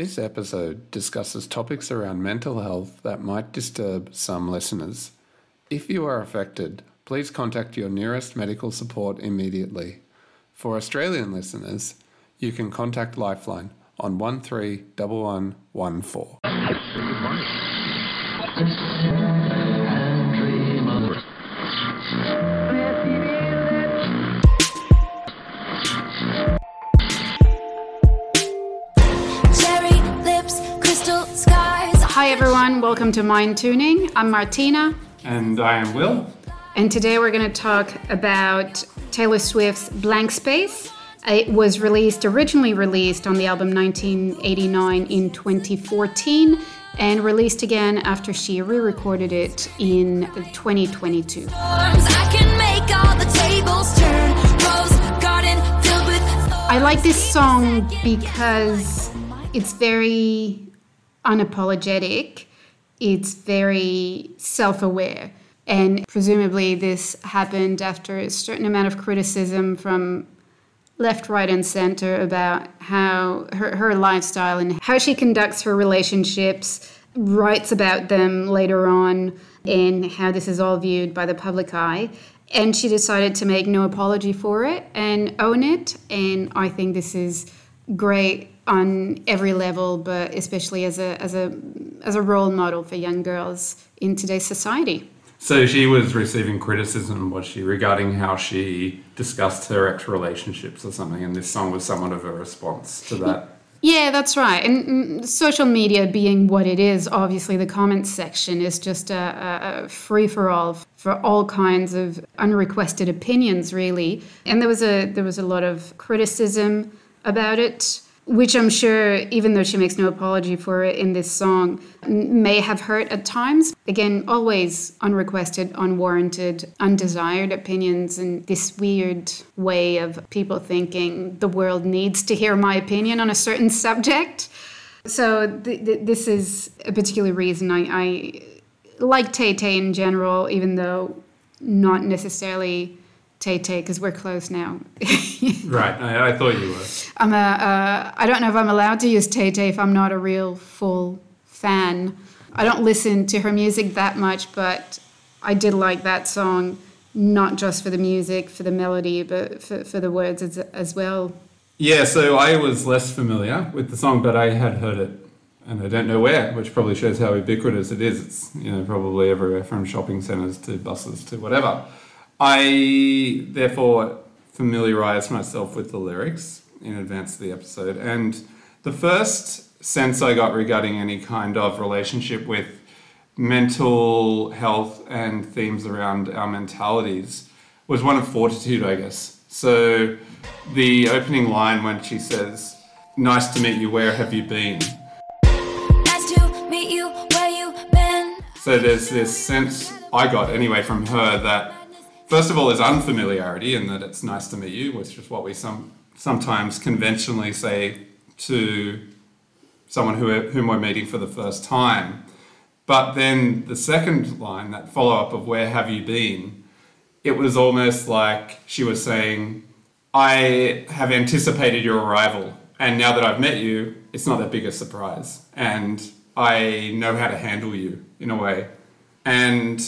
This episode discusses topics around mental health that might disturb some listeners. If you are affected, please contact your nearest medical support immediately. For Australian listeners, you can contact Lifeline on 131114. Welcome to Mind Tuning. I'm Martina, And I am Will. and today we're going to talk about Taylor Swift's Blank Space. It was released, originally released on the album 1989 in 2014, and released again after she re recorded it in 2022. I can make all the tables turn. Rose garden filled with I like this song because it's very unapologetic, it's very self aware. And presumably, this happened after a certain amount of criticism from left, right, and center about how her, her lifestyle and how she conducts her relationships, writes about them later on, and how this is all viewed by the public eye. And she decided to make no apology for it and own it. And I think this is great on every level, but especially as a as a as a role model for young girls in today's society. So she was receiving criticism, was she, regarding how she discussed her ex relationships or something, and this song was somewhat of a response to that. Yeah, that's right. And mm, social media being what it is, obviously the comments section is just a, a, a free for all for all kinds of unrequested opinions, really. And there was a there was a lot of criticism about it, which I'm sure, even though she makes no apology for it in this song, may have hurt at times. Again, always unrequested, unwarranted, undesired opinions, and this weird way of people thinking the world needs to hear my opinion on a certain subject. So th- th- this is a particular reason I, I like Tay Tay in general, even though not necessarily Tay Tay because we're close now. Right, I, I thought you were. I'm a, uh, I don't know if I'm allowed to use Tay Tay if I'm not a real full fan. I don't listen to her music that much, but I did like that song, not just for the music, for the melody, but for, for the words as, as well. Yeah, so I was less familiar with the song, but I had heard it, and I don't know where, which probably shows how ubiquitous it is. It's you know probably everywhere from shopping centres to buses to whatever. I therefore familiarised myself with the lyrics in advance of the episode, and the first sense I got regarding any kind of relationship with mental health and themes around our mentalities was one of fortitude, I guess. So the opening line when she says, Nice to meet you, where have you been? nice to meet you where you been. So there's this sense I got anyway from her that first of all is unfamiliarity and that it's nice to meet you, which is what we some sometimes conventionally say to someone who, whom we're meeting for the first time. But then the second line, that follow up of where have you been, it was almost like she was saying, I have anticipated your arrival, and now that I've met you, it's not that big a surprise, and I know how to handle you in a way. And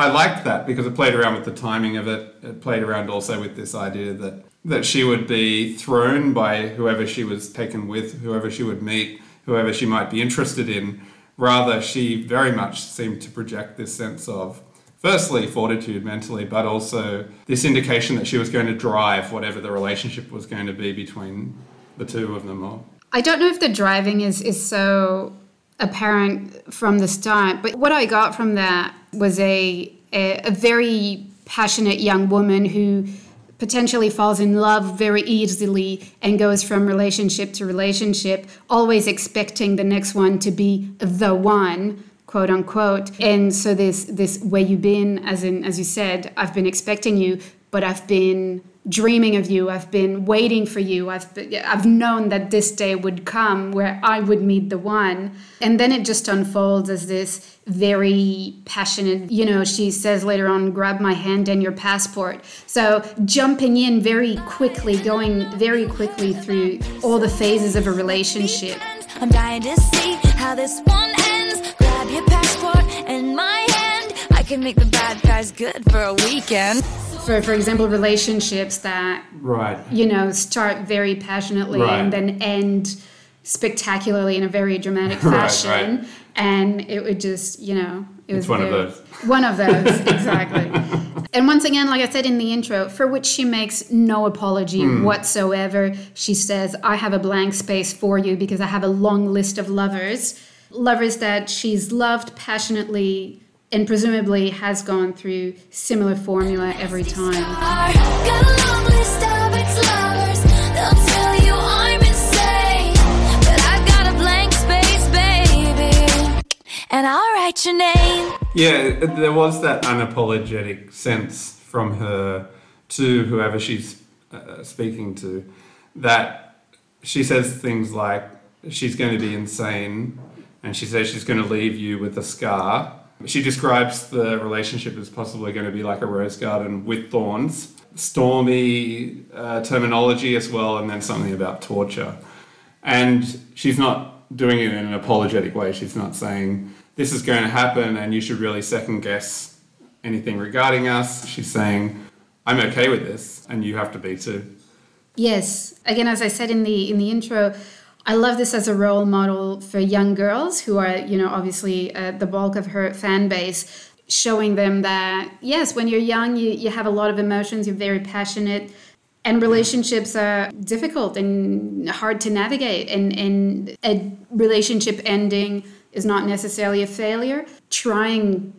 I liked that because it played around with the timing of it. It played around also with this idea that that she would be thrown by whoever she was taken with, whoever she would meet, whoever she might be interested in. Rather, she very much seemed to project this sense of, firstly, fortitude mentally, but also this indication that she was going to drive whatever the relationship was going to be between the two of them. Or I don't know if the driving is, is so apparent from the start, but what I got from that was a, a, a very passionate young woman who potentially falls in love very easily and goes from relationship to relationship, always expecting the next one to be the one quote unquote. And so this this where you been as in as you said i've been expecting you but i've been dreaming of you i've been waiting for you i've been, i've known that this day would come where i would meet the one and then it just unfolds as this very passionate you know she says later on grab my hand and your passport so jumping in very quickly going very quickly through all the phases of a relationship I'm dying to see how this one ends. Grab your passport in my hand. I can make the bad guys good for a weekend. For, for example, relationships that Right. you know, start very passionately Right. and then end spectacularly in a very dramatic fashion. right. And it would just, you know, it was It's one of those. One of those, exactly. and once again, like I said in the intro, for which she makes no apology Hmm. whatsoever. She says, I have a blank space for you because I have a long list of lovers. Lovers that she's loved passionately and presumably has gone through similar formula every time. Got a long list of ex-lovers. They'll tell you I'm insane, but I got a blank space, baby, and I'll write your name. Yeah, there was that unapologetic sense from her to whoever she's uh, speaking to that she says things like she's going to be insane and she says she's going to leave you with a scar. She describes the relationship as possibly going to be like a rose garden with thorns, stormy uh, terminology as well, and then something about torture. And she's not doing it in an apologetic way. She's not saying, this is going to happen and you should really second guess anything regarding us. She's saying, I'm okay with this and you have to be too. Yes. Again, as I said in the in the intro, I love this as a role model for young girls who are, you know, obviously uh, the bulk of her fan base, showing them that yes, when you're young, you, you have a lot of emotions, you're very passionate, and relationships are difficult and hard to navigate. And and a relationship ending is not necessarily a failure. Trying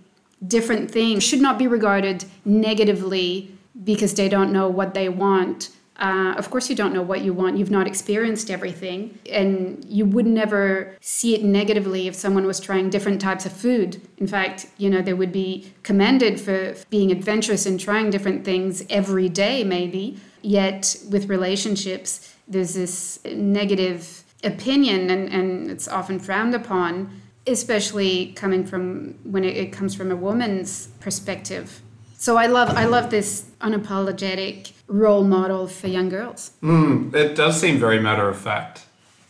different things should not be regarded negatively because they don't know what they want. Uh, of course, you don't know what you want. You've not experienced everything. And you would never see it negatively if someone was trying different types of food. In fact, you know, they would be commended for being adventurous and trying different things every day, maybe. Yet with relationships, there's this negative opinion, and, and it's often frowned upon especially coming from when it, it comes from a woman's perspective. So I love I love this unapologetic role model for young girls. It does seem very matter of fact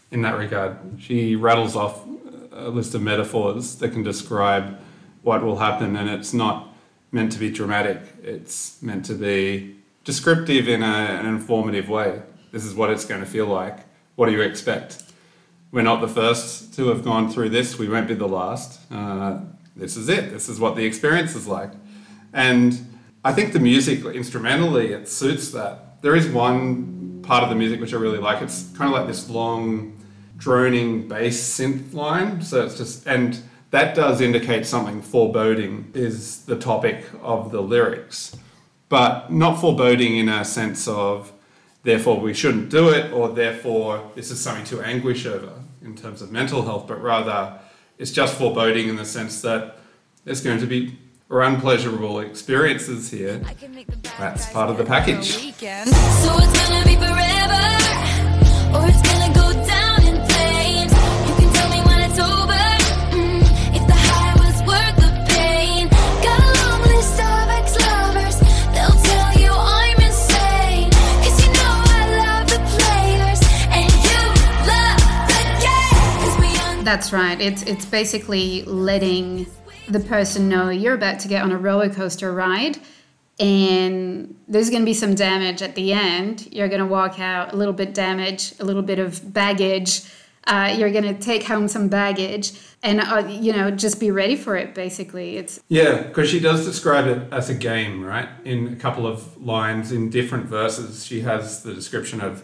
in that regard. She rattles off a list of metaphors that can describe what will happen, and it's not meant to be dramatic. It's meant to be descriptive in a, an informative way. This is what it's going to feel like. What do you expect? We're not the first to have gone through this. We won't be the last. Uh, this is it. This is what the experience is like. And I think the music, instrumentally, it suits that. There is one part of the music which I really like. It's kind of like this long, droning bass synth line. So it's just, and that does indicate something foreboding is the topic of the lyrics. But not foreboding in a sense of, therefore we shouldn't do it, or therefore this is something to anguish over in terms of mental health, but rather it's just foreboding in the sense that there's going to be or unpleasurable experiences here. I can make the bad That's part of the good for a package. So it's gonna be forever, or it's gonna go down in flames. You can tell me when it's over, mm, if the high was worth the pain. Got a long list of ex-lovers, they'll tell you I'm insane. 'Cause you know I love the players, and you love the game. 'Cause That's right. It's it's basically letting the person know you're about to get on a roller coaster ride and there's going to be some damage at the end. You're going to walk out a little bit damaged, a little bit of baggage. Uh, you're going to take home some baggage and uh, you know just be ready for it basically it's Yeah, because she does describe it as a game, right? In a couple of lines in different verses, she has the description of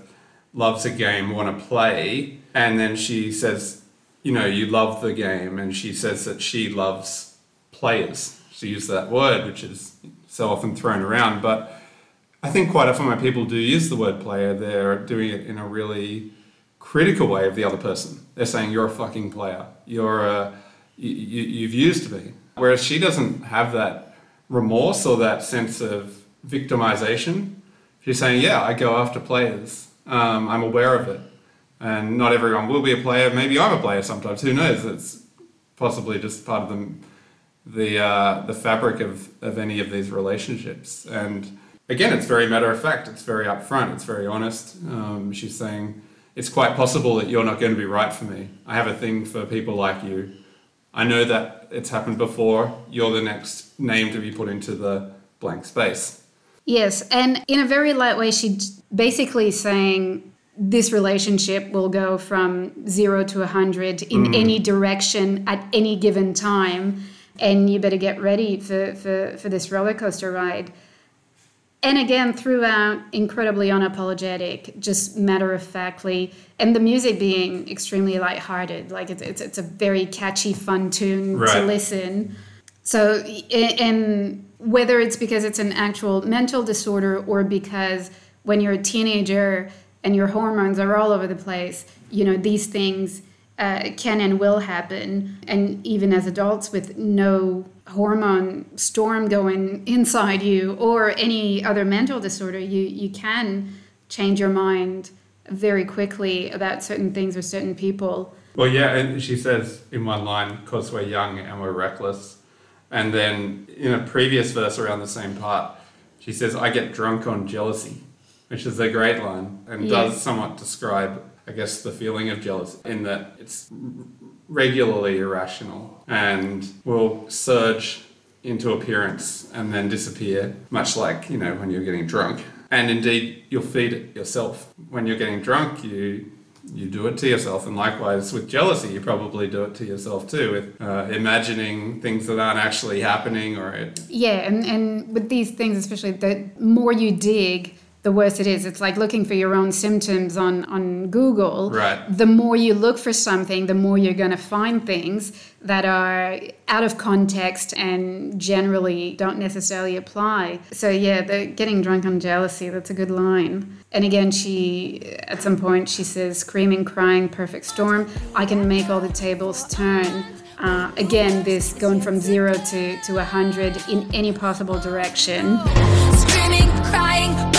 loves a game, want to play, and then she says, you know, you love the game, and she says that she loves players. She used that word, which is so often thrown around, but I think quite often when people do use the word player, they're doing it in a really critical way of the other person. They're saying you're a fucking player. You're a you, you, you've used me. Whereas she doesn't have that remorse or that sense of victimization. She's saying, yeah, I go after players. Um, I'm aware of it, and not everyone will be a player. Maybe I'm a player sometimes. Who knows? It's possibly just part of the the uh, the fabric of, of any of these relationships. And again, it's very matter of fact. It's very upfront. It's very honest. Um, she's saying, it's quite possible that you're not going to be right for me. I have a thing for people like you. I know that it's happened before. You're the next name to be put into the blank space. Yes, and in a very light way, she's basically saying this relationship will go from zero to a hundred in any direction at any given time, and you better get ready for, for, for this roller coaster ride. And again, throughout, incredibly unapologetic, just matter of factly, and the music being extremely lighthearted. Like it's, it's, it's a very catchy, fun tune to listen. So, and whether it's because it's an actual mental disorder or because when you're a teenager and your hormones are all over the place, you know, these things uh, can and will happen. And even as adults with no hormone storm going inside you or any other mental disorder, you, you can change your mind very quickly about certain things or certain people. Well, yeah, and she says in one line, because we're young and we're reckless. And then in a previous verse around the same part, she says, I get drunk on jealousy, which is a great line and Yeah. does somewhat describe, I guess, the feeling of jealousy in that it's regularly irrational and will surge into appearance and then disappear, much like, you know, when you're getting drunk. And indeed, you'll feed it yourself. When you're getting drunk, you you do it to yourself, and likewise with jealousy, you probably do it to yourself too, with uh, imagining things that aren't actually happening, or it, Yeah, and, and with these things, especially, the more you dig, the worse it is. It's like looking for your own symptoms on, on Google. Right. The more you look for something, the more you're going to find things that are out of context and generally don't necessarily apply. So, yeah, the getting drunk on jealousy, that's a good line. And again, she, at some point, she says, screaming, crying, perfect storm. I can make all the tables turn. Uh, again, this going from zero to, to 100 in any possible direction. Screaming, crying,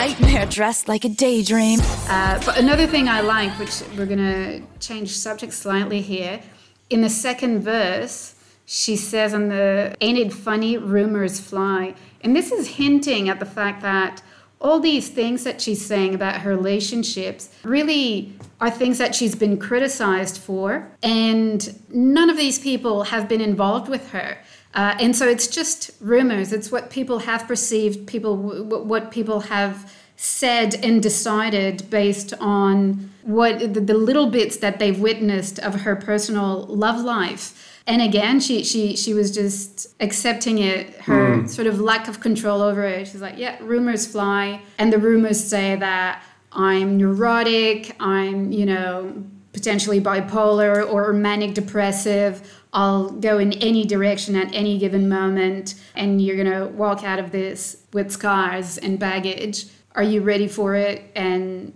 nightmare dressed like a daydream. Uh, but another thing I like, which we're going to change subject slightly here, in the second verse, she says on the Ain't it funny, rumors fly. And this is hinting at the fact that all these things that she's saying about her relationships really are things that she's been criticized for. And none of these people have been involved with her. Uh, and so it's just rumors. It's what people have perceived, people what people have said and decided based on what the, the little bits that they've witnessed of her personal love life. And again, she she she was just accepting it, her sort of lack of control over it. She's like, yeah, rumors fly, and the rumors say that I'm neurotic, I'm you know potentially bipolar or manic depressive. I'll go in any direction at any given moment, and you're gonna walk out of this with scars and baggage. Are you ready for it? And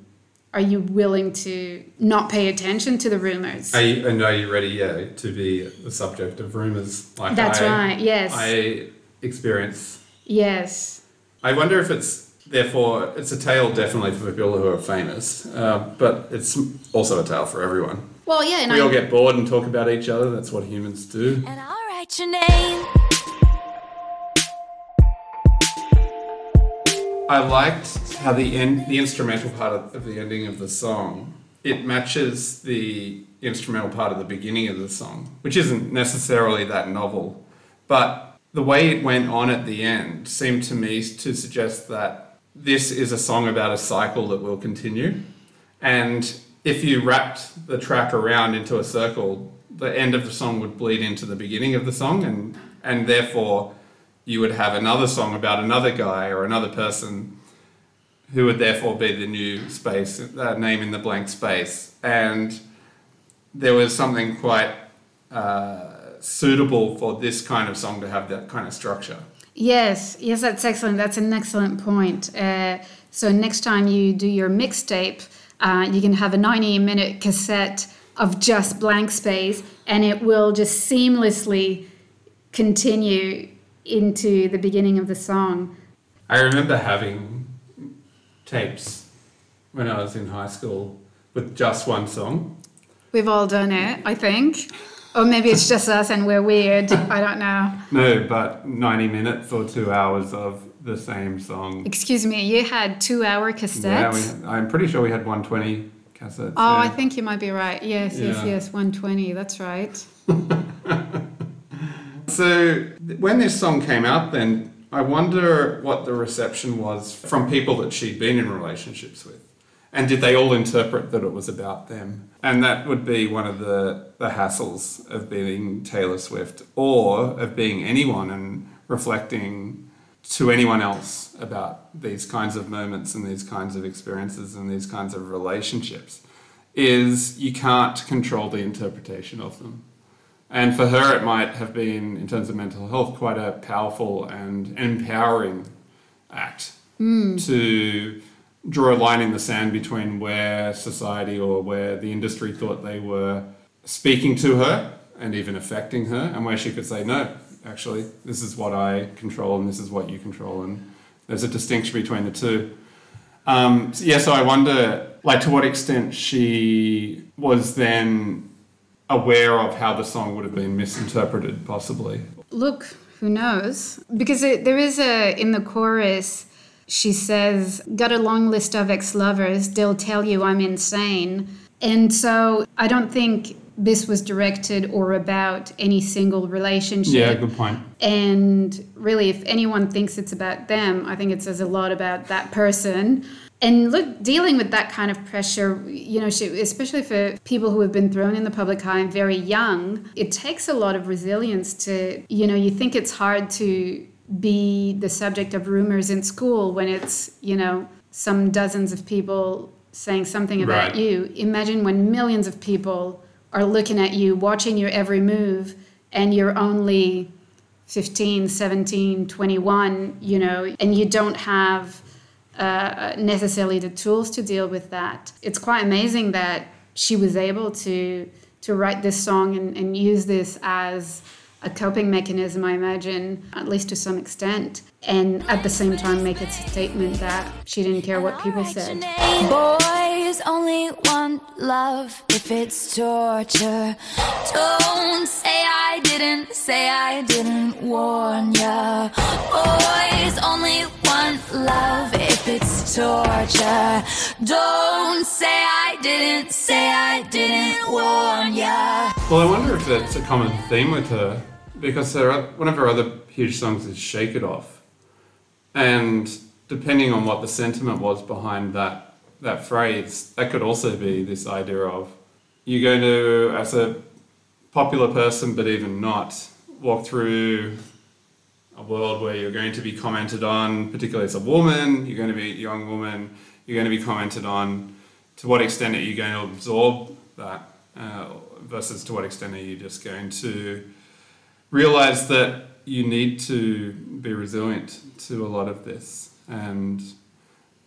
are you willing to not pay attention to the rumors? are you, and are you ready, yeah, to be the subject of rumors? Like That's I, right, yes. I experience. yes. I wonder if it's therefore it's a tale definitely for people who are famous, uh, but it's also a tale for everyone. Well, yeah, and We I, all get bored and talk about each other. That's what humans do. And I'll write your name. I liked how the end, the instrumental part of, of the ending of the song, it matches the instrumental part of the beginning of the song, which isn't necessarily that novel, but the way it went on at the end seemed to me to suggest that this is a song about a cycle that will continue, and if you wrapped the track around into a circle, the end of the song would bleed into the beginning of the song, and and therefore you would have another song about another guy or another person who would therefore be the new space, uh, name in the blank space. And there was something quite uh, suitable for this kind of song to have that kind of structure. Yes, yes, that's excellent. That's an excellent point. Uh, so next time you do your mixtape, uh, you can have a 90 minute cassette of just blank space and it will just seamlessly continue into the beginning of the song. I remember having tapes when I was in high school with just one song. We've all done it, I think. Or maybe it's just us and we're weird. I don't know. No, but 90 minutes or two hours of the same song. Excuse me, you had two hour Yeah, cassettes? we, I'm pretty sure we had 120 cassettes. oh, I think you might be right. Yes, yes, Yeah. yes. 120. That's right. So when this song came out, then I wonder what the reception was from people that she'd been in relationships with. And did they all interpret that it was about them? And that would be one of the, the hassles of being Taylor Swift or of being anyone and reflecting to anyone else about these kinds of moments and these kinds of experiences and these kinds of relationships is you can't control the interpretation of them. And for her, it might have been, in terms of mental health, quite a powerful and empowering act hmm. to draw a line in the sand between where society or where the industry thought they were speaking to her and even affecting her, and where she could say, no, actually, this is what I control and this is what you control. And there's a distinction between the two. Um, so yeah, so I wonder, like, to what extent she was then aware of how the song would have been misinterpreted, possibly. Look, who knows? Because it, there is a, in the chorus, she says, Got a long list of ex lovers, they'll tell you I'm insane. And so I don't think this was directed or about any single relationship. Yeah, good point. And really, if anyone thinks it's about them, I think it says a lot about that person. And look, dealing with that kind of pressure, you know, especially for people who have been thrown in the public eye very young, it takes a lot of resilience to, you know, you think it's hard to be the subject of rumors in school when it's, you know, some dozens of people saying something about Right. you. Imagine when millions of people are looking at you, watching your every move, and you're only 15, 17, 21, you know, and you don't have uh, necessarily the tools to deal with that. It's quite amazing that she was able to to write this song and, and use this as a coping mechanism, I imagine, at least to some extent, and at the same time make it a statement that she didn't care what people said. Boys only want love if it's torture. Don't say I didn't, say I didn't warn ya. Boys only want love if it's torture. Don't say I didn't, say I didn't warn ya. Well, I wonder if that's a common theme with her, because her, one of her other huge songs is Shake It Off. And depending on what the sentiment was behind that, that phrase, that could also be this idea of you're going to, as a popular person, but even not, walk through a world where you're going to be commented on, particularly as a woman, you're going to be a young woman, you're going to be commented on. To what extent are you going to absorb that, uh, versus to what extent are you just going to realize that you need to be resilient to a lot of this, and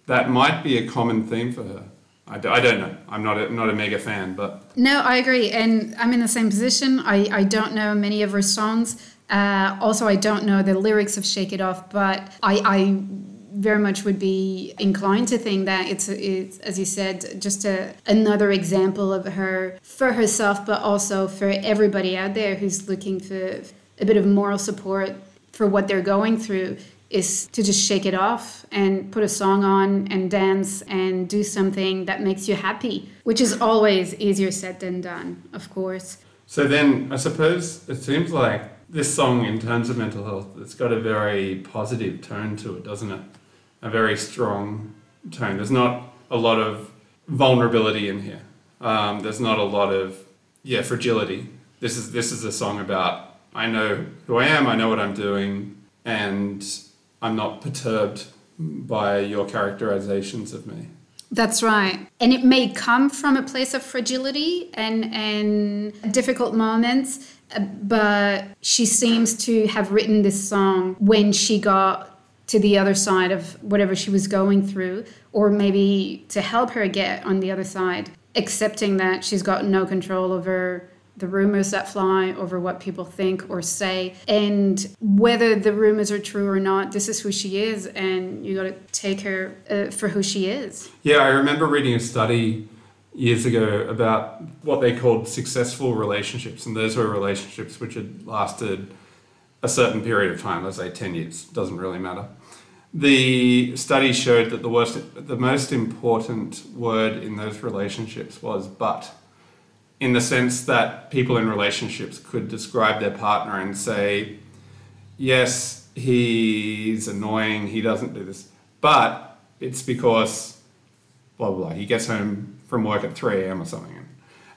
that might be a common theme for her. I, don't know. I'm not a, not a mega fan, but No, I agree, and I'm in the same position. I, I don't know many of her songs. Uh, also, I don't know the lyrics of "Shake It Off," but I, I very much would be inclined to think that it's, it's as you said, just a, another example of her for herself, but also for everybody out there who's looking for a bit of moral support for what they're going through is to just shake it off and put a song on and dance and do something that makes you happy, which is always easier said than done, of course. So then, I suppose it seems like this song, in terms of mental health, it's got a very positive tone to it, doesn't it? A very strong tone. There's not a lot of vulnerability in here. Um, there's not a lot of yeah fragility. This is this is a song about I know who I am, I know what I'm doing, and I'm not perturbed by your characterizations of me. That's right. And it may come from a place of fragility and, and difficult moments, uh, but she seems to have written this song when she got to the other side of whatever she was going through, or maybe to help her get on the other side, accepting that she's got no control over the rumors that fly over what people think or say. And whether the rumors are true or not this is who she is and you got to take her uh, for who she is. Yeah, I remember reading a study years ago about what they called successful relationships, and those were relationships which had lasted a certain period of time, let's say 10 years, doesn't really matter. The study showed that the worst, the most important word in those relationships was but, in the sense that people in relationships could describe their partner and say, yes, he's annoying, he doesn't do this, but it's because blah blah blah. He gets home from work at 3 a.m. or something.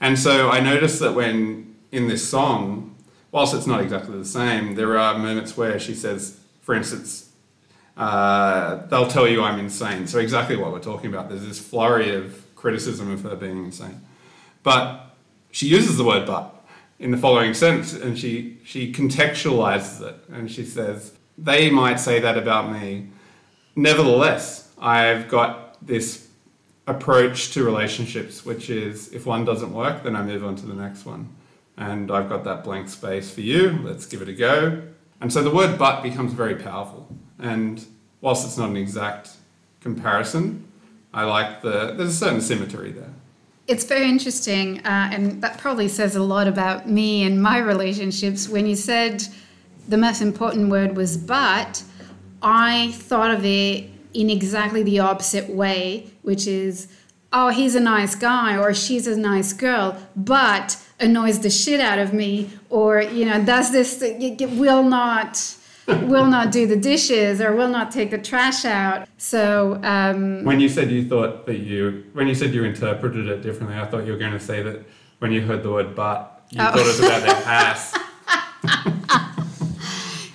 And so I noticed that when in this song, whilst it's not exactly the same, there are moments where she says, for instance, uh, they'll tell you I'm insane. So exactly what we're talking about. There's this flurry of criticism of her being insane. But she uses the word but in the following sentence and she, she contextualizes it and she says, they might say that about me. Nevertheless, I've got this approach to relationships, which is if one doesn't work, then I move on to the next one. And I've got that blank space for you. Let's give it a go. And so the word but becomes very powerful. And whilst it's not an exact comparison, I like the, there's a certain symmetry there. It's very interesting, uh, and that probably says a lot about me and my relationships. When you said the most important word was but, I thought of it in exactly the opposite way, which is, oh, he's a nice guy or she's a nice girl, but annoys the shit out of me, or you know, does this, will not. will not do the dishes or will not take the trash out. So um, When you said you thought that you, when you said you interpreted it differently, I thought you were going to say that when you heard the word but, you Oh. thought it was about their ass.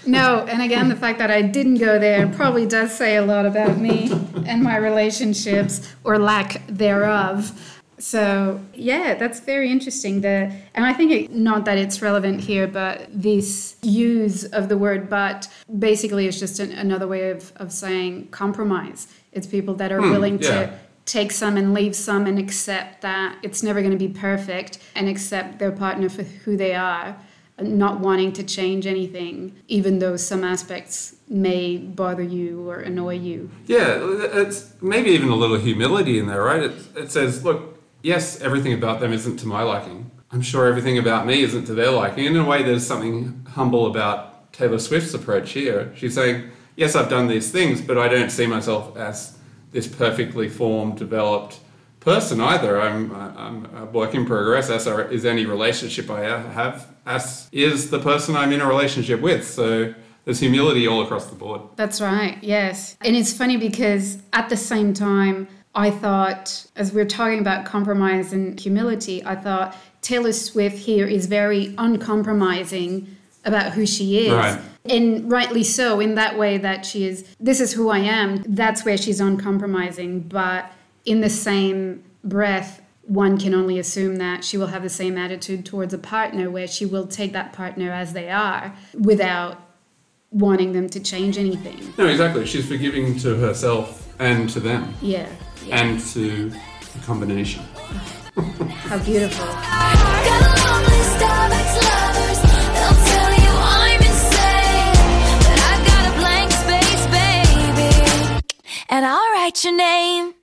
No, and again, the fact that I didn't go there probably does say a lot about me and my relationships or lack thereof. So yeah, that's very interesting. The and I think it, not that it's relevant here, but this use of the word "but" basically is just an, another way of of saying compromise. It's people that are hmm, willing yeah. to take some and leave some and accept that it's never going to be perfect and accept their partner for who they are not wanting to change anything even though some aspects may bother you or annoy you Yeah, it's maybe even a little humility in there, right? It, it says, look, yes, everything about them isn't to my liking. I'm sure everything about me isn't to their liking. And in a way, there's something humble about Taylor Swift's approach here. She's saying, yes, I've done these things, but I don't see myself as this perfectly formed, developed person either. I'm, I'm a work in progress, as is any relationship I have, as is the person I'm in a relationship with. So there's humility all across the board. That's right, yes. And it's funny because at the same time, I thought, as we're talking about compromise and humility, I thought Taylor Swift here is very uncompromising about who she is. Right. And rightly so, in that way that she is, this is who I am. That's where she's uncompromising. But in the same breath, one can only assume that she will have the same attitude towards a partner where she will take that partner as they are without wanting them to change anything. No, exactly. She's forgiving to herself and to them. Yeah. yeah. And to the combination. How beautiful. and I'll write your name.